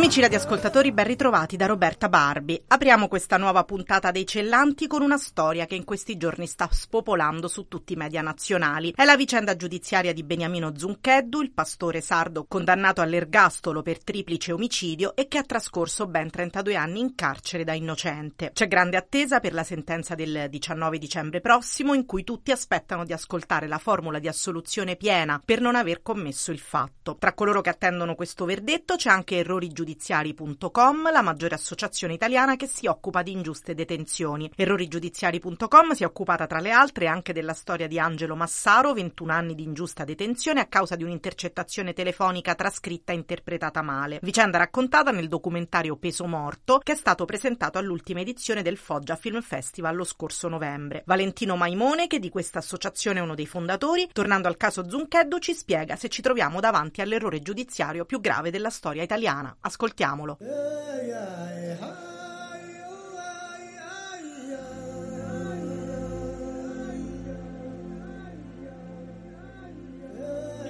Amici radioascoltatori, ben ritrovati da Roberta Barbi. Apriamo questa nuova puntata dei Cellanti con una storia che in questi giorni sta spopolando su tutti i media nazionali. È la vicenda giudiziaria di Beniamino Zuncheddu, il pastore sardo condannato all'ergastolo per triplice omicidio e che ha trascorso ben 32 anni in carcere da innocente. C'è grande attesa per la sentenza del 19 dicembre prossimo in cui tutti aspettano di ascoltare la formula di assoluzione piena per non aver commesso il fatto. Tra coloro che attendono questo verdetto c'è anche errori errorigiudiziari.com, la maggiore associazione italiana che si occupa di ingiuste detenzioni. Errorigiudiziari.com si è occupata tra le altre anche della storia di Angelo Massaro, 21 anni di ingiusta detenzione a causa di un'intercettazione telefonica trascritta e interpretata male. Vicenda raccontata nel documentario Peso Morto che è stato presentato all'ultima edizione del Foggia Film Festival lo scorso novembre. Valentino Maimone, che di questa associazione è uno dei fondatori, tornando al caso Zuncheddu, ci spiega se ci troviamo davanti all'errore giudiziario più grave della storia italiana. Ascoltiamolo.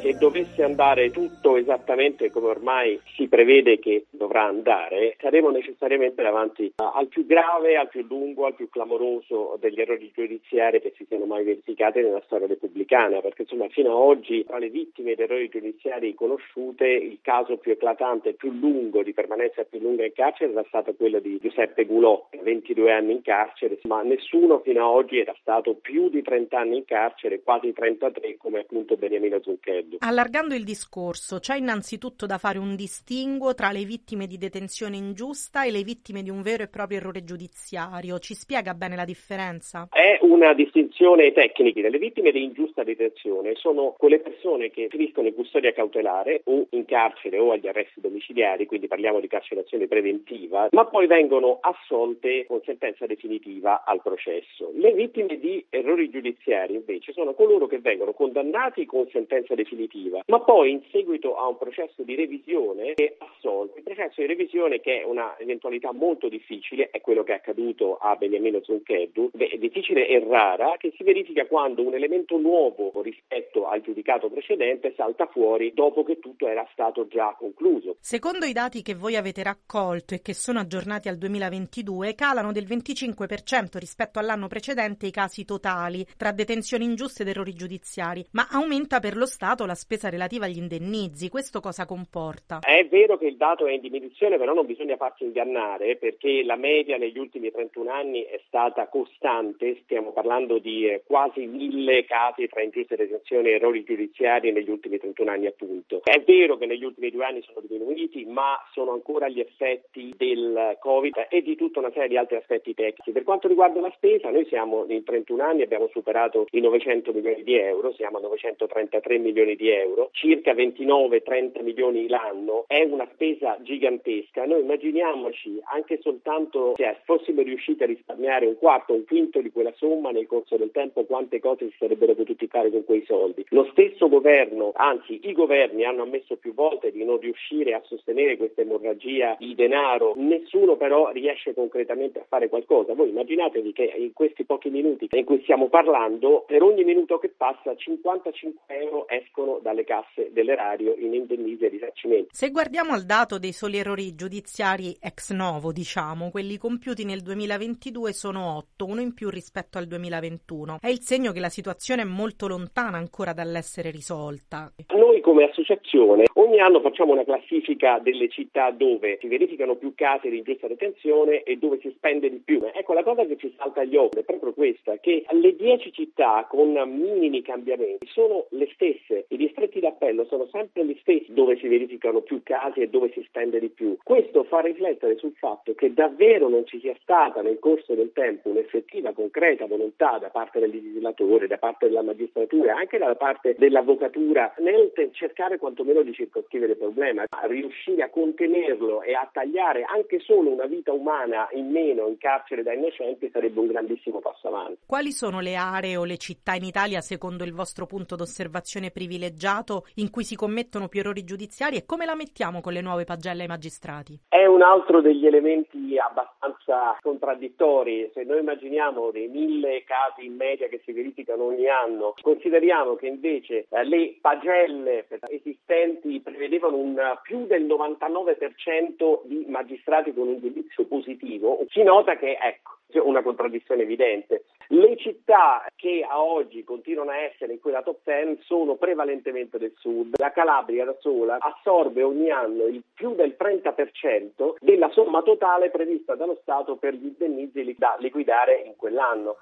Se dovesse andare tutto esattamente come ormai si prevede che dovrà andare, saremo necessariamente davanti al più grave, al più lungo, al più clamoroso degli errori giudiziari che si siano mai verificati nella storia repubblicana, perché insomma fino ad oggi tra le vittime di errori giudiziari conosciute il caso più eclatante, più lungo, di permanenza più lunga in carcere era stato quello di Giuseppe Gulò, 22 anni in carcere, ma nessuno fino ad oggi era stato più di 30 anni in carcere, quasi 33 come appunto Beniamino Zucchelli freddo. Allargando il discorso, c'è innanzitutto da fare un distinguo tra le vittime di detenzione ingiusta e le vittime di un vero e proprio errore giudiziario. Ci spiega bene la differenza? È una distinzione tecnica. Le vittime di ingiusta detenzione sono quelle persone che finiscono in custodia cautelare o in carcere o agli arresti domiciliari, quindi parliamo di carcerazione preventiva, ma poi vengono assolte con sentenza definitiva al processo. Le vittime di errori giudiziari invece sono coloro che vengono condannati con sentenza definitiva definitiva, ma poi in seguito a un processo di revisione è assolto. Il processo di revisione, che è una eventualità molto difficile, è quello che è accaduto a Beniamino Zuncheddu, è difficile e rara, che si verifica quando un elemento nuovo rispetto al giudicato precedente salta fuori dopo che tutto era stato già concluso. Secondo i dati che voi avete raccolto e che sono aggiornati al 2022, calano del 25% rispetto all'anno precedente i casi totali tra detenzioni ingiuste ed errori giudiziari, ma aumenta per lo Stato la spesa relativa agli indennizi. Questo cosa comporta? È vero che il dato è in diminuzione, però non bisogna farsi ingannare perché la media negli ultimi 31 anni è stata costante. Stiamo parlando di eh, quasi mille casi tra ingiuste detenzioni e errori giudiziari negli ultimi 31 anni, appunto. È vero che negli ultimi due anni sono diminuiti, ma sono ancora gli effetti del Covid e di tutta una serie di altri aspetti tecnici. Per quanto riguarda la spesa, noi siamo in 31 anni abbiamo superato i 900 milioni di euro, siamo a 933 milioni di di euro, circa 29-30 milioni l'anno, è una spesa gigantesca. Noi immaginiamoci anche soltanto se fossimo riusciti a risparmiare un quarto, un quinto di quella somma nel corso del tempo, quante cose si sarebbero potuti fare con quei soldi. Lo stesso governo, anzi i governi hanno ammesso più volte di non riuscire a sostenere questa emorragia di denaro, nessuno però riesce concretamente a fare qualcosa. Voi immaginatevi che in questi pochi minuti in cui stiamo parlando, per ogni minuto che passa 55 euro escono sono dalle casse dell'erario in indennizzi e risarcimenti. Se guardiamo al dato dei soli errori giudiziari ex novo, diciamo, quelli compiuti nel 2022 sono 8, uno in più rispetto al 2021. È il segno che la situazione è molto lontana ancora dall'essere risolta. Noi come associazione ogni anno facciamo una classifica delle città dove si verificano più casi di ingiusta detenzione e dove si spende di più. Ecco, la cosa che ci salta agli occhi è proprio questa, che le 10 città con minimi cambiamenti sono le stesse. I distretti d'appello sono sempre gli stessi dove si verificano più casi e dove si spende di più. Questo fa riflettere sul fatto che davvero non ci sia stata nel corso del tempo un'effettiva, concreta volontà da parte del legislatore, da parte della magistratura, anche da parte dell'avvocatura nel cercare quantomeno di circoscrivere circoscrivere il problema, a riuscire a contenerlo e a tagliare anche solo una vita umana in meno in carcere da innocenti sarebbe un grandissimo passo avanti. Quali sono le aree o le città in Italia, secondo il vostro punto d'osservazione privilegiato, in cui si commettono più errori giudiziari e come la mettiamo con le nuove pagelle ai magistrati? È un altro degli elementi abbastanza contraddittori. Se noi immaginiamo dei mille casi in media che si verificano ogni anno, consideriamo che invece eh, le pagelle esistenti prevedevano un più del 99% di magistrati con un giudizio positivo, si nota che ecco, una contraddizione evidente. Le città che a oggi continuano a essere in quella top 10 sono prevalentemente del sud. La Calabria da sola assorbe ogni anno il più del 30% della somma totale prevista dallo Stato per gli indennizzi da liquidare in quell'anno.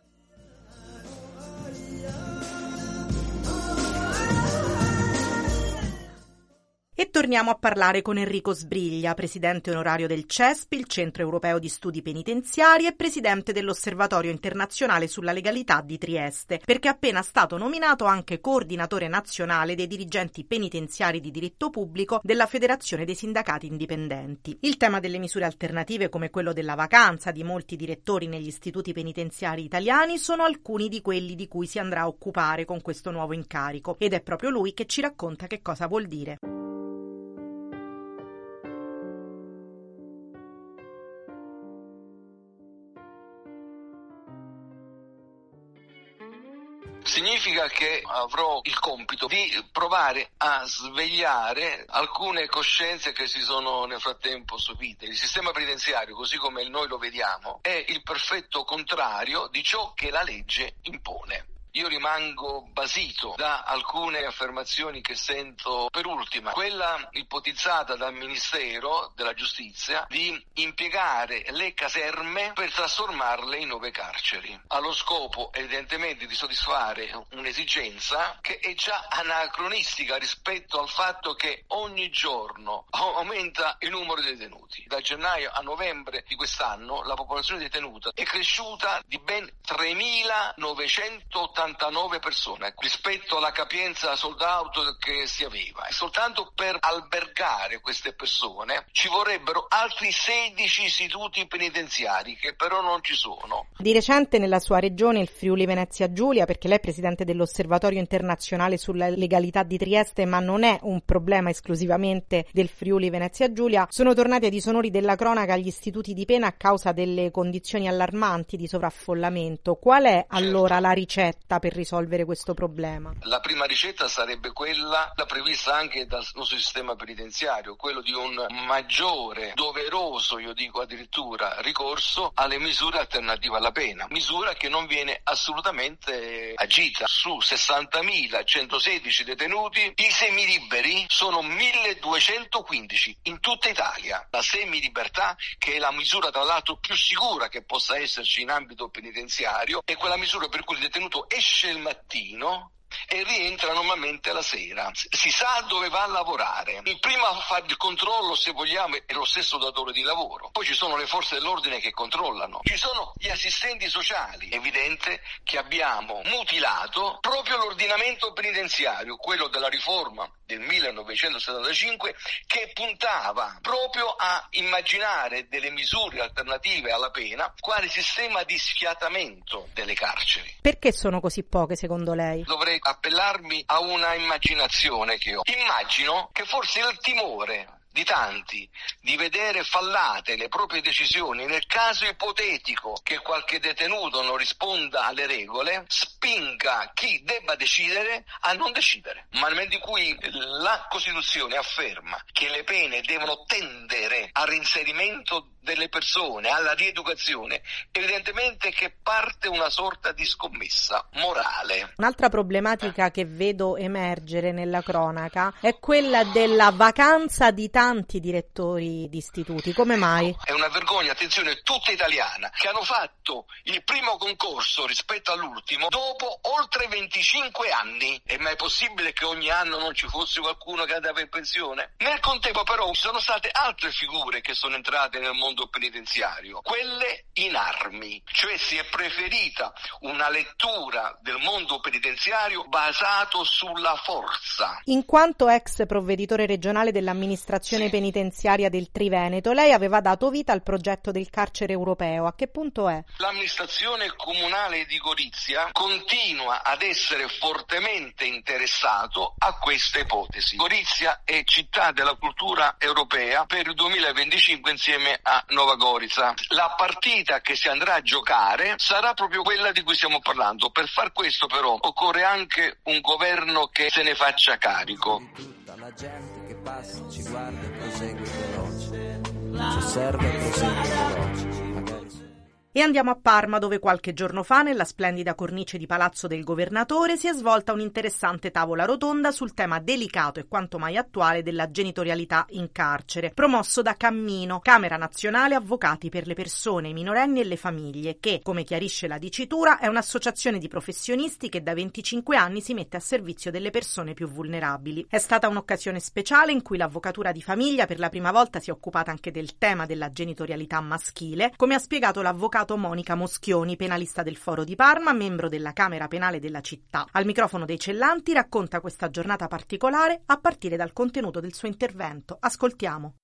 Torniamo a parlare con Enrico Sbriglia, presidente onorario del CESP, il Centro Europeo di Studi Penitenziari e presidente dell'Osservatorio internazionale sulla legalità di Trieste, perché è appena stato nominato anche coordinatore nazionale dei dirigenti penitenziari di diritto pubblico della Federazione dei Sindacati Indipendenti. Il tema delle misure alternative come quello della vacanza di molti direttori negli istituti penitenziari italiani sono alcuni di quelli di cui si andrà a occupare con questo nuovo incarico ed è proprio lui che ci racconta che cosa vuol dire. Significa che avrò il compito di provare a svegliare alcune coscienze che si sono nel frattempo sopite. Il sistema penitenziario, così come noi lo vediamo, è il perfetto contrario di ciò che la legge impone. Io rimango basito da alcune affermazioni che sento per ultima, quella ipotizzata dal Ministero della Giustizia di impiegare le caserme per trasformarle in nuove carceri, allo scopo evidentemente di soddisfare un'esigenza che è già anacronistica rispetto al fatto che ogni giorno aumenta il numero dei detenuti. Da gennaio a novembre di quest'anno la popolazione detenuta è cresciuta di ben 3.980 89 persone rispetto alla capienza sold out che si aveva. E soltanto per albergare queste persone ci vorrebbero altri 16 istituti penitenziari che però non ci sono. Di recente nella sua regione, il Friuli Venezia Giulia, perché lei è presidente dell'Osservatorio internazionale sulla legalità di Trieste, ma non è un problema esclusivamente del Friuli Venezia Giulia, sono tornati ai disonori della cronaca gli istituti di pena a causa delle condizioni allarmanti di sovraffollamento. Qual è allora certo. la ricetta per risolvere questo problema? La prima ricetta sarebbe quella prevista anche dal nostro sistema penitenziario, quello di un maggiore, doveroso, io dico addirittura, ricorso alle misure alternative alla pena, misura che non viene assolutamente agita. Su 60.116 detenuti, i semiliberi sono 1.215 in tutta Italia. La semilibertà, che è la misura tra l'altro più sicura che possa esserci in ambito penitenziario, è quella misura per cui il detenuto esce esce il mattino e rientra normalmente la sera. Si sa dove va a lavorare. Il primo a fare il controllo, se vogliamo, è lo stesso datore di lavoro. Poi ci sono le forze dell'ordine che controllano. Ci sono gli assistenti sociali. È evidente che abbiamo mutilato proprio l'ordinamento penitenziario, quello della riforma del 1975, che puntava proprio a immaginare delle misure alternative alla pena quale sistema di sfiatamento delle carceri. Perché sono così poche secondo lei? Dovrei appellarmi a una immaginazione che ho. Immagino che forse il timore di tanti di vedere fallate le proprie decisioni nel caso ipotetico che qualche detenuto non risponda alle regole, spinga chi debba decidere a non decidere. Ma nel momento in cui la Costituzione afferma che le pene devono tendere al reinserimento delle persone, alla rieducazione, evidentemente che parte una sorta di scommessa morale. Un'altra problematica che vedo emergere nella cronaca è quella della vacanza di tanti tanti direttori di istituti, come mai? È una vergogna, attenzione, tutta italiana, che hanno fatto il primo concorso rispetto all'ultimo dopo oltre 25 anni. È mai possibile che ogni anno non ci fosse qualcuno che andava in pensione? Nel contempo però ci sono state altre figure che sono entrate nel mondo penitenziario, quelle in armi, cioè si è preferita una lettura del mondo penitenziario basato sulla forza. In quanto ex provveditore regionale dell'amministrazione sì. penitenziaria del Triveneto, lei aveva dato vita al progetto del carcere europeo. A che punto è? L'amministrazione comunale di Gorizia continua ad essere fortemente interessato a questa ipotesi. Gorizia è città della cultura europea per il 2025 insieme a Nova Gorica. La partita che si andrà a giocare sarà proprio quella di cui stiamo parlando. Per far questo però occorre anche un governo che se ne faccia carico. La gente che passa ci guarda prosegue veloce. Ci serve prosegue veloce. E andiamo a Parma dove qualche giorno fa, nella splendida cornice di Palazzo del Governatore, si è svolta un'interessante tavola rotonda sul tema delicato e quanto mai attuale della genitorialità in carcere, promosso da Cammino, Camera Nazionale Avvocati per le persone, i minorenni e le famiglie, che, come chiarisce la dicitura, è un'associazione di professionisti che da 25 anni si mette a servizio delle persone più vulnerabili. È stata un'occasione speciale in cui l'avvocatura di famiglia per la prima volta si è occupata anche del tema della genitorialità maschile, come ha spiegato l'avvocato avvocato Monica Moschioni, penalista del Foro di Parma, membro della Camera Penale della città. Al microfono dei Cellanti racconta questa giornata particolare a partire dal contenuto del suo intervento. Ascoltiamo.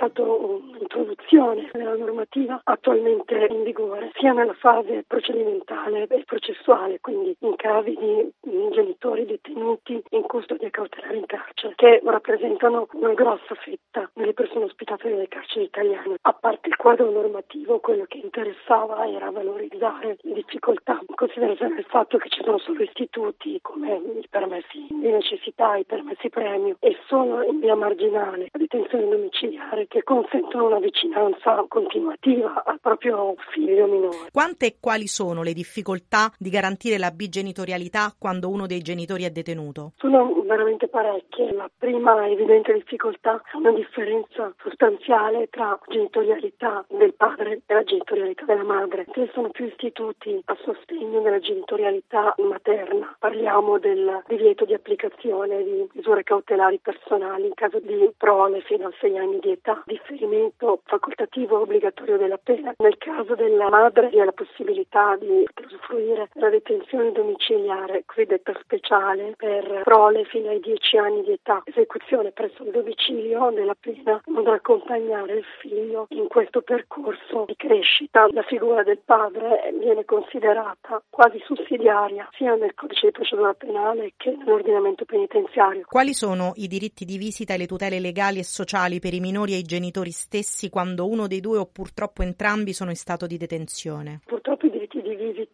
Stata un'introduzione della normativa attualmente in vigore, sia nella fase procedimentale e processuale, quindi in casi di genitori detenuti in custodia cautelare in carcere, che rappresentano una grossa fetta delle persone ospitate nelle carceri italiane. A parte il quadro normativo, quello che interessava era valorizzare le difficoltà, in considerazione del fatto che ci sono solo istituti come i permessi di necessità, i permessi premio e solo in via marginale la detenzione domiciliare che consentono una vicinanza continuativa al proprio figlio minore. Quante e quali sono le difficoltà di garantire la bigenitorialità quando uno dei genitori è detenuto? Sono veramente parecchie. La prima evidente difficoltà è una differenza sostanziale tra genitorialità del padre e la genitorialità della madre. Ci sono più istituti a sostegno della genitorialità materna. Parliamo del divieto di applicazione di misure cautelari personali in caso di prole fino a sei anni di età, differimento facoltativo obbligatorio della pena. Nel caso della madre vi è la possibilità di usufruire della detenzione domiciliare cosiddetta speciale per prole fino ai 10 anni di età. Esecuzione presso il domicilio della pena andrà accompagnare il figlio in questo percorso di crescita. La figura del padre viene considerata quasi sussidiaria sia nel codice di procedura penale che nell'ordinamento penitenziario. Quali sono i diritti di visita e le tutele legali e sociali per i minori e i genitori stessi quando uno dei due o purtroppo entrambi sono in stato di detenzione? Purtroppo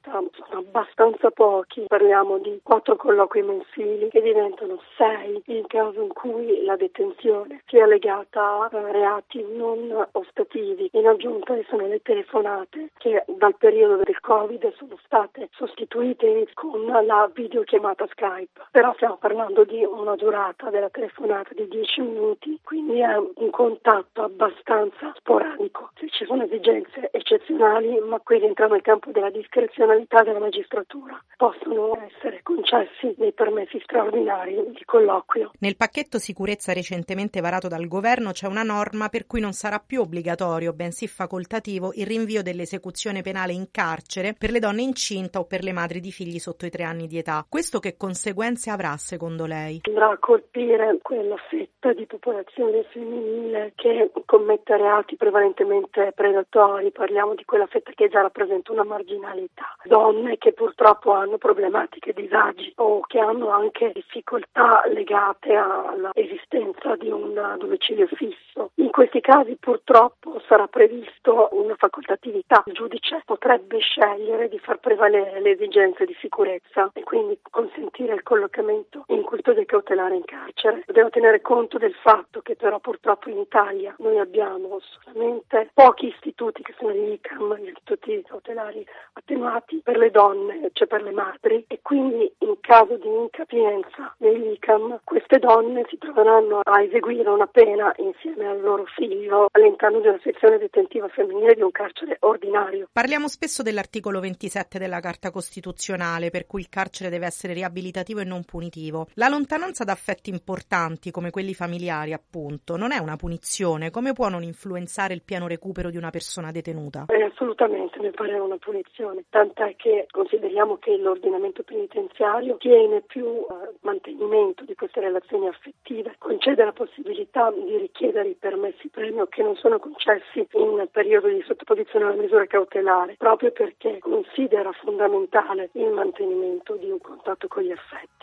visita sono abbastanza pochi, parliamo di quattro colloqui mensili che diventano sei in caso in cui la detenzione sia legata a reati non ostativi. In aggiunta sono le telefonate che dal periodo del Covid sono state sostituite con la videochiamata Skype, però stiamo parlando di una durata della telefonata di 10 minuti, quindi è un contatto abbastanza sporadico. Ci sono esigenze eccezionali, ma qui entriamo nel campo della discrezionalità della magistratura. Possono essere concessi dei permessi straordinari di colloquio. Nel pacchetto sicurezza recentemente varato dal governo c'è una norma per cui non sarà più obbligatorio, bensì facoltativo, il rinvio dell'esecuzione penale in carcere per le donne incinta o per le madri di figli sotto i tre anni di età. Questo che conseguenze avrà secondo lei? Andrà a colpire quella fetta di popolazione femminile che commette reati prevalentemente predatori, parliamo di quella fetta che già rappresenta una marginalità donne che purtroppo hanno problematiche, disagi o che hanno anche difficoltà legate all'esistenza di un domicilio fisso. In questi casi purtroppo sarà previsto una facoltatività. Il giudice potrebbe scegliere di far prevalere le esigenze di sicurezza e quindi consentire il collocamento in custodia cautelare in carcere. Dobbiamo tenere conto del fatto che però purtroppo in Italia noi abbiamo solamente pochi istituti che sono gli ICAM, gli istituti cautelari attenuati per le donne, cioè per le madri e quindi in caso di incapienza degli ICAM queste donne si troveranno a eseguire una pena insieme al loro figlio all'interno di una sezione detentiva femminile di un carcere ordinario. Parliamo spesso dell'articolo 27 della Carta Costituzionale per cui il carcere deve essere riabilitativo e non punitivo. La lontananza da affetti importanti come quelli familiari appunto non è una punizione, come può non influenzare il pieno recupero di una persona detenuta? Eh, assolutamente mi pare una punizione, tant'è che consideriamo che l'ordinamento penitenziario tiene più eh, mantenimento di queste relazioni affettive, concede la possibilità di richiedere i permessi premio che non sono concessi in periodo di sottoposizione alla misura cautelare, proprio perché considera fondamentale il mantenimento di un contatto con gli affetti.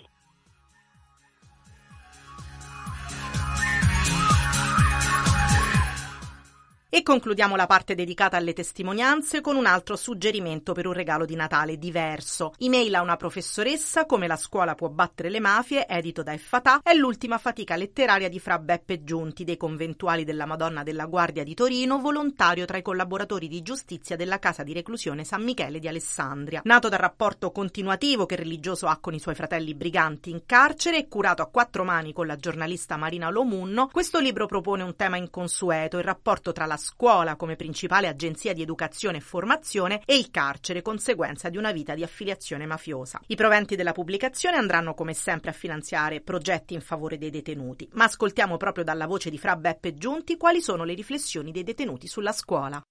E concludiamo la parte dedicata alle testimonianze con un altro suggerimento per un regalo di Natale diverso. Email a una professoressa come la scuola può battere le mafie, edito da Effatà, è l'ultima fatica letteraria di Fra Beppe Giunti, dei conventuali della Madonna della Guardia di Torino, volontario tra i collaboratori di giustizia della casa di reclusione San Michele di Alessandria. Nato dal rapporto continuativo che il religioso ha con i suoi fratelli briganti in carcere e curato a quattro mani con la giornalista Marina Lomunno, questo libro propone un tema inconsueto, il rapporto tra la scuola come principale agenzia di educazione e formazione e il carcere, conseguenza di una vita di affiliazione mafiosa. I proventi della pubblicazione andranno come sempre a finanziare progetti in favore dei detenuti, ma ascoltiamo proprio dalla voce di Fra Beppe Giunti quali sono le riflessioni dei detenuti sulla scuola.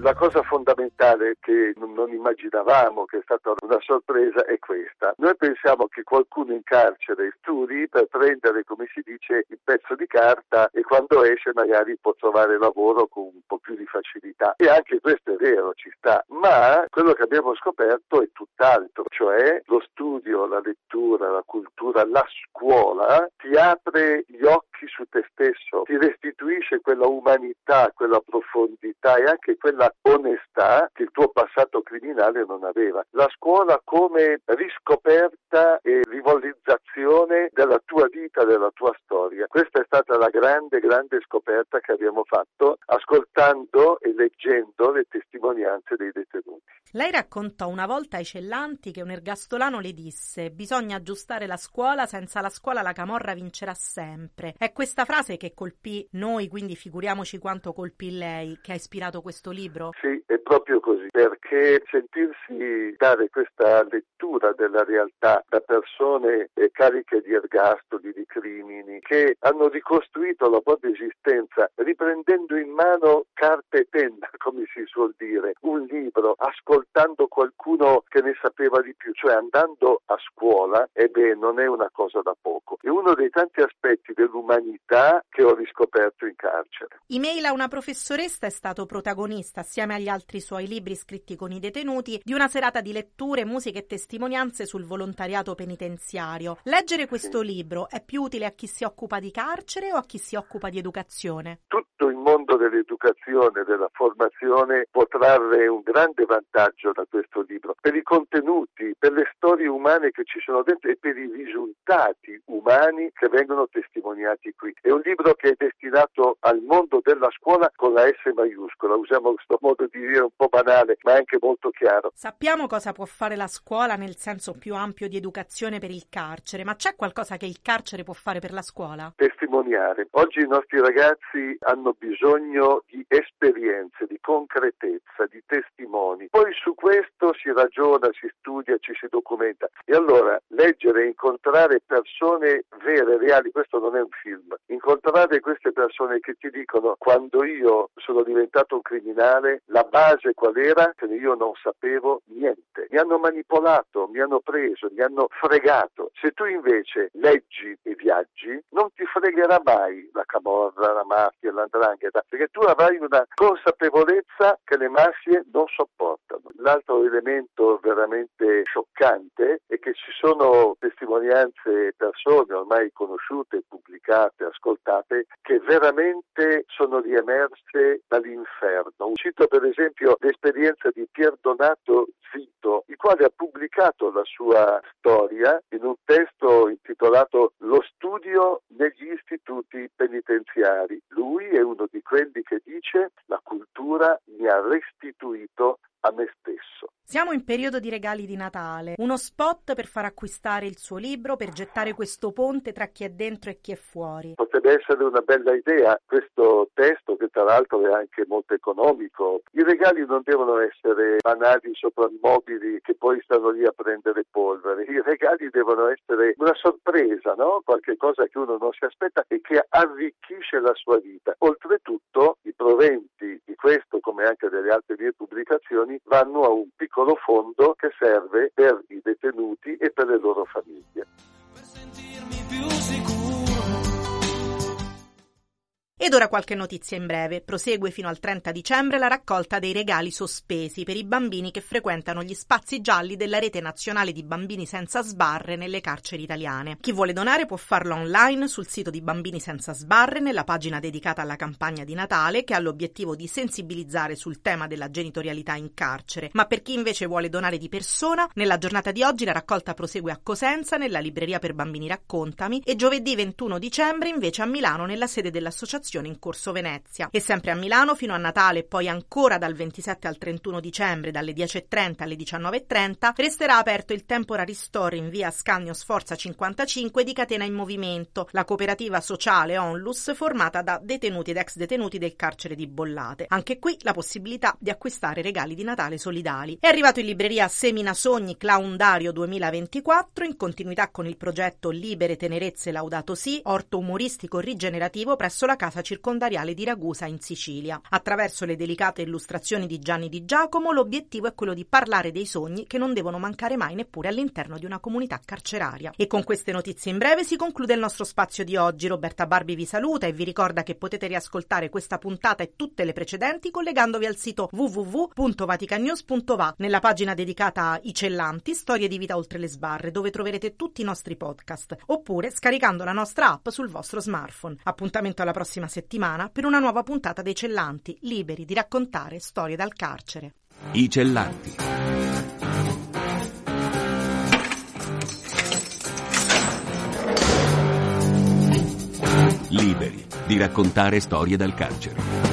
La cosa fondamentale che non immaginavamo, che è stata una sorpresa, è questa. Noi pensiamo che qualcuno in carcere studi per prendere, come si dice, il pezzo di carta e quando esce magari può trovare lavoro con un po' più di facilità. E anche questo è vero, ci sta. Ma quello che abbiamo scoperto è tutt'altro, cioè lo studio, la lettura, la cultura, la scuola ti apre gli occhi su te stesso, ti restituisce quella umanità, quella profondità e anche quella onestà che il tuo passato criminale non aveva. La scuola come riscoperta e rivolizzazione della tua vita, della tua storia. Questa è stata la grande, grande scoperta che abbiamo fatto ascoltando e leggendo le testimonianze dei detenuti. Lei raccontò una volta ai cellanti che un ergastolano le disse bisogna aggiustare la scuola, senza la scuola la camorra vincerà sempre. È questa frase che colpì noi, quindi figuriamoci quanto colpì lei, che ha ispirato questo libro? Sì, è proprio così, perché sentirsi dare questa lettura della realtà da persone eh, cariche di ergastoli, di crimini, che hanno ricostruito la propria esistenza riprendendo in mano carta e penna, come si suol dire, un libro, ascoltando qualcuno che ne sapeva di più, cioè andando a scuola, e beh, non è una cosa da poco. È uno dei tanti aspetti dell'umanità che ho riscoperto in carcere. Email a una professoressa è stato protagonista, assieme agli altri suoi libri scritti con i detenuti, di una serata di letture, musiche e testimonianze sul volontariato penitenziario. Leggere questo libro è più utile a chi si occupa di carcere o a chi si occupa di educazione? Tutto il mondo dell'educazione, della formazione può trarre un grande vantaggio da questo libro, per i contenuti, per le storie umane che ci sono dentro e per i risultati umani che vengono testimoniati qui. È un libro che è destinato al mondo della scuola con la S maiuscola, usiamo questo modo di dire un po' banale, ma anche molto chiaro. Sappiamo cosa può fare la scuola nel senso più ampio di educazione per il carcere, ma c'è qualcosa che il carcere può fare per la scuola? Testimoniare. Oggi i nostri ragazzi hanno bisogno di esperienze, di concretezza, di testimoni. Poi su questo si ragiona, si studia, ci si documenta. E allora leggere e incontrare persone vere, reali, questo non è un film. Incontrare queste persone che ti dicono quando io sono diventato un criminale la base qual era? Che io non sapevo niente. Mi hanno manipolato, mi hanno preso, mi hanno fregato. Se tu invece leggi e viaggi, non ti fregherà mai la camorra, la mafia, l'andrangheta, perché tu avrai una consapevolezza che le mafie non sopportano. L'altro elemento veramente scioccante è che ci sono testimonianze, persone ormai conosciute, pubblicate, ascoltate, che veramente sono riemerse dall'inferno. Cito per esempio l'esperienza di Pier Donato Zito, il quale ha pubblicato la sua storia in un testo intitolato Lo studio negli istituti penitenziari. Lui è uno di quelli che dice la cultura mi ha restituito a me stesso. Siamo in periodo di regali di Natale, uno spot per far acquistare il suo libro, per gettare questo ponte tra chi è dentro e chi è fuori. Potrebbe essere una bella idea questo testo che tra l'altro è anche molto economico. I regali non devono essere banali soprammobili che poi stanno lì a prendere polvere, i regali devono essere una sorpresa, no? qualche cosa che uno non si aspetta e che arricchisce la sua vita. Oltretutto i proventi come anche delle altre mie pubblicazioni vanno a un piccolo fondo che serve per i detenuti e per le loro famiglie. Ed ora qualche notizia in breve. Prosegue fino al 30 dicembre la raccolta dei regali sospesi per i bambini che frequentano gli spazi gialli della rete nazionale di bambini senza sbarre nelle carceri italiane. Chi vuole donare può farlo online sul sito di Bambini senza sbarre nella pagina dedicata alla campagna di Natale che ha l'obiettivo di sensibilizzare sul tema della genitorialità in carcere. Ma per chi invece vuole donare di persona, nella giornata di oggi la raccolta prosegue a Cosenza nella libreria per bambini Raccontami e giovedì 21 dicembre invece a Milano nella sede dell'associazione in Corso Venezia. E sempre a Milano fino a Natale e poi ancora dal 27 al 31 dicembre dalle 10.30 alle 19.30 resterà aperto il Temporary Store in via Scagno Sforza 55 di Catena in Movimento, la cooperativa sociale Onlus formata da detenuti ed ex detenuti del carcere di Bollate. Anche qui la possibilità di acquistare regali di Natale solidali. È arrivato in libreria Semina Sogni Clown Dario 2024 in continuità con il progetto Libere Tenerezze Laudato Si, orto umoristico rigenerativo presso la casa casa circondariale di Ragusa in Sicilia. Attraverso le delicate illustrazioni di Gianni Di Giacomo l'obiettivo è quello di parlare dei sogni che non devono mancare mai neppure all'interno di una comunità carceraria. E con queste notizie in breve si conclude il nostro spazio di oggi. Roberta Barbi vi saluta e vi ricorda che potete riascoltare questa puntata e tutte le precedenti collegandovi al sito www.vaticanews.va nella pagina dedicata a I Cellanti, storie di vita oltre le sbarre, dove troverete tutti i nostri podcast, oppure scaricando la nostra app sul vostro smartphone. Appuntamento alla prossima prossima settimana per una nuova puntata dei Cellanti, liberi di raccontare storie dal carcere. I Cellanti. Liberi di raccontare storie dal carcere.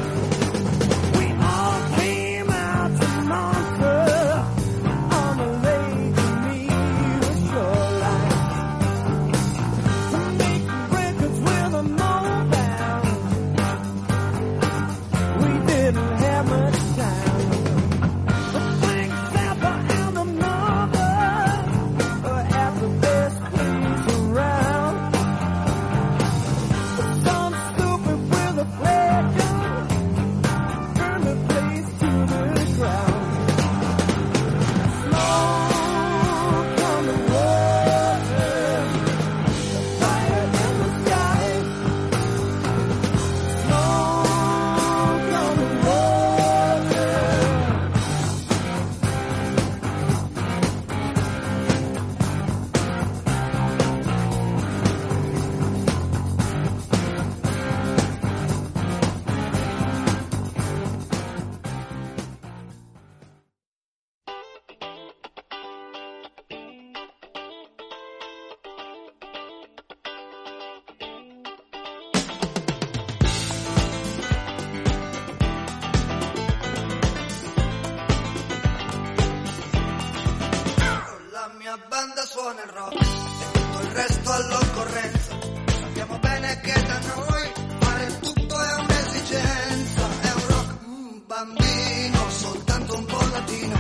bambino, soltanto un po' latino,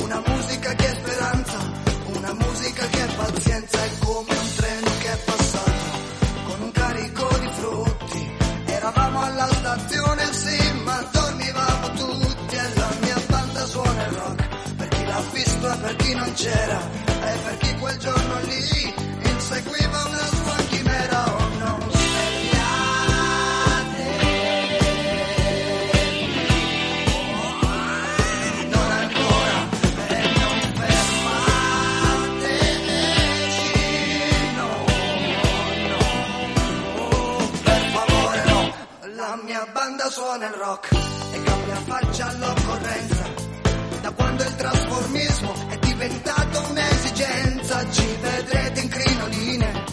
una musica che è speranza, una musica che è pazienza, è come un treno che è passato, con un carico di frutti, eravamo alla stazione sì, ma dormivamo tutti. E la mia banda suona il rock, per chi l'ha visto e per chi non c'era. Trasformismo è diventato un'esigenza. Ci vedrete in crinoline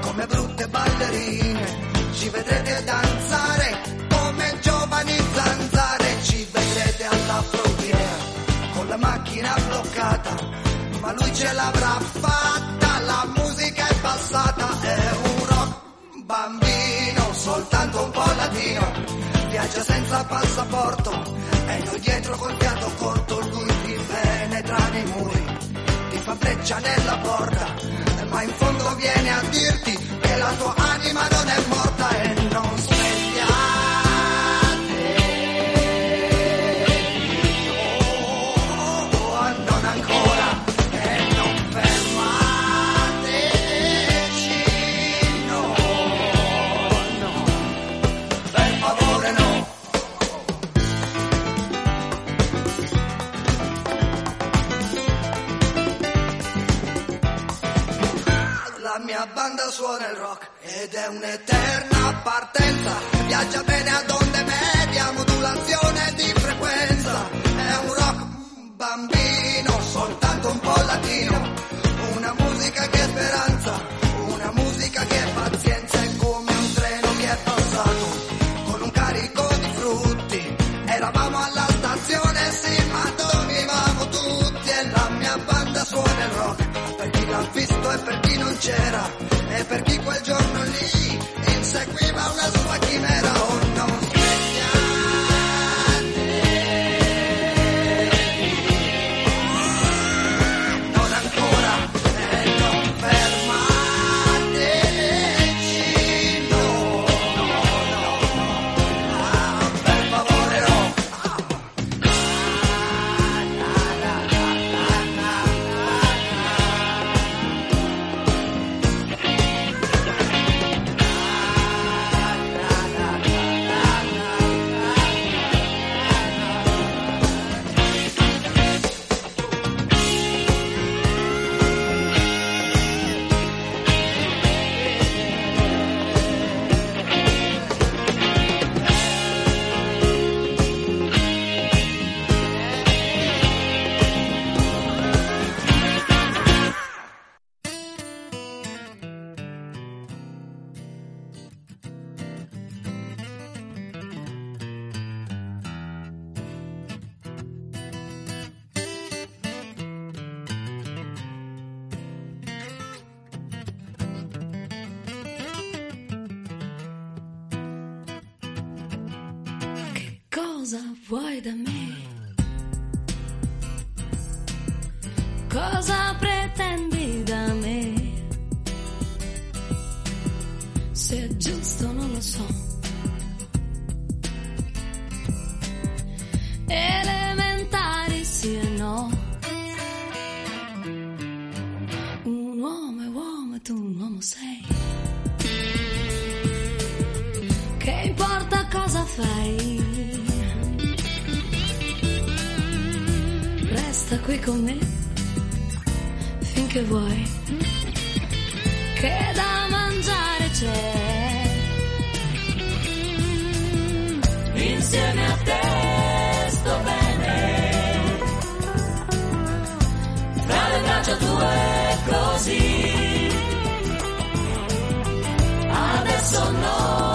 come brutte ballerine. Ci vedrete danzare come giovani zanzare. Ci vedrete alla frontiera con la macchina bloccata ma lui ce l'avrà fatta. La musica è passata è un rock bambino soltanto un po' latino. Viaggia senza passaporto e noi dietro col fiato corto penetra nei muri ti fa breccia nella porta ma in fondo viene a dirti che la tua anima non è morta e non svegliate mia banda suona il rock ed è un'eterna partenza. Viaggia bene ad onde media, modulazione di frequenza. È un rock bambino, soltanto un po' latino. Una musica che è speranza, una musica che è pazienza. È come un treno che è passato con un carico di frutti. Eravamo alla stazione, sì, ma dormivamo tutti. E la mia banda suona il rock per chi l'ha visto e per chi non c'era e per chi quel giorno lì inseguiva una me? Cosa pretendi da me? Se è giusto non lo so. Elementari sì e no. Un uomo è uomo e tu un uomo sei. Che importa cosa fai? Qui con me finché vuoi. Che da mangiare c'è. Insieme a te sto bene. Fra le braccia tue così. Adesso non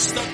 That's the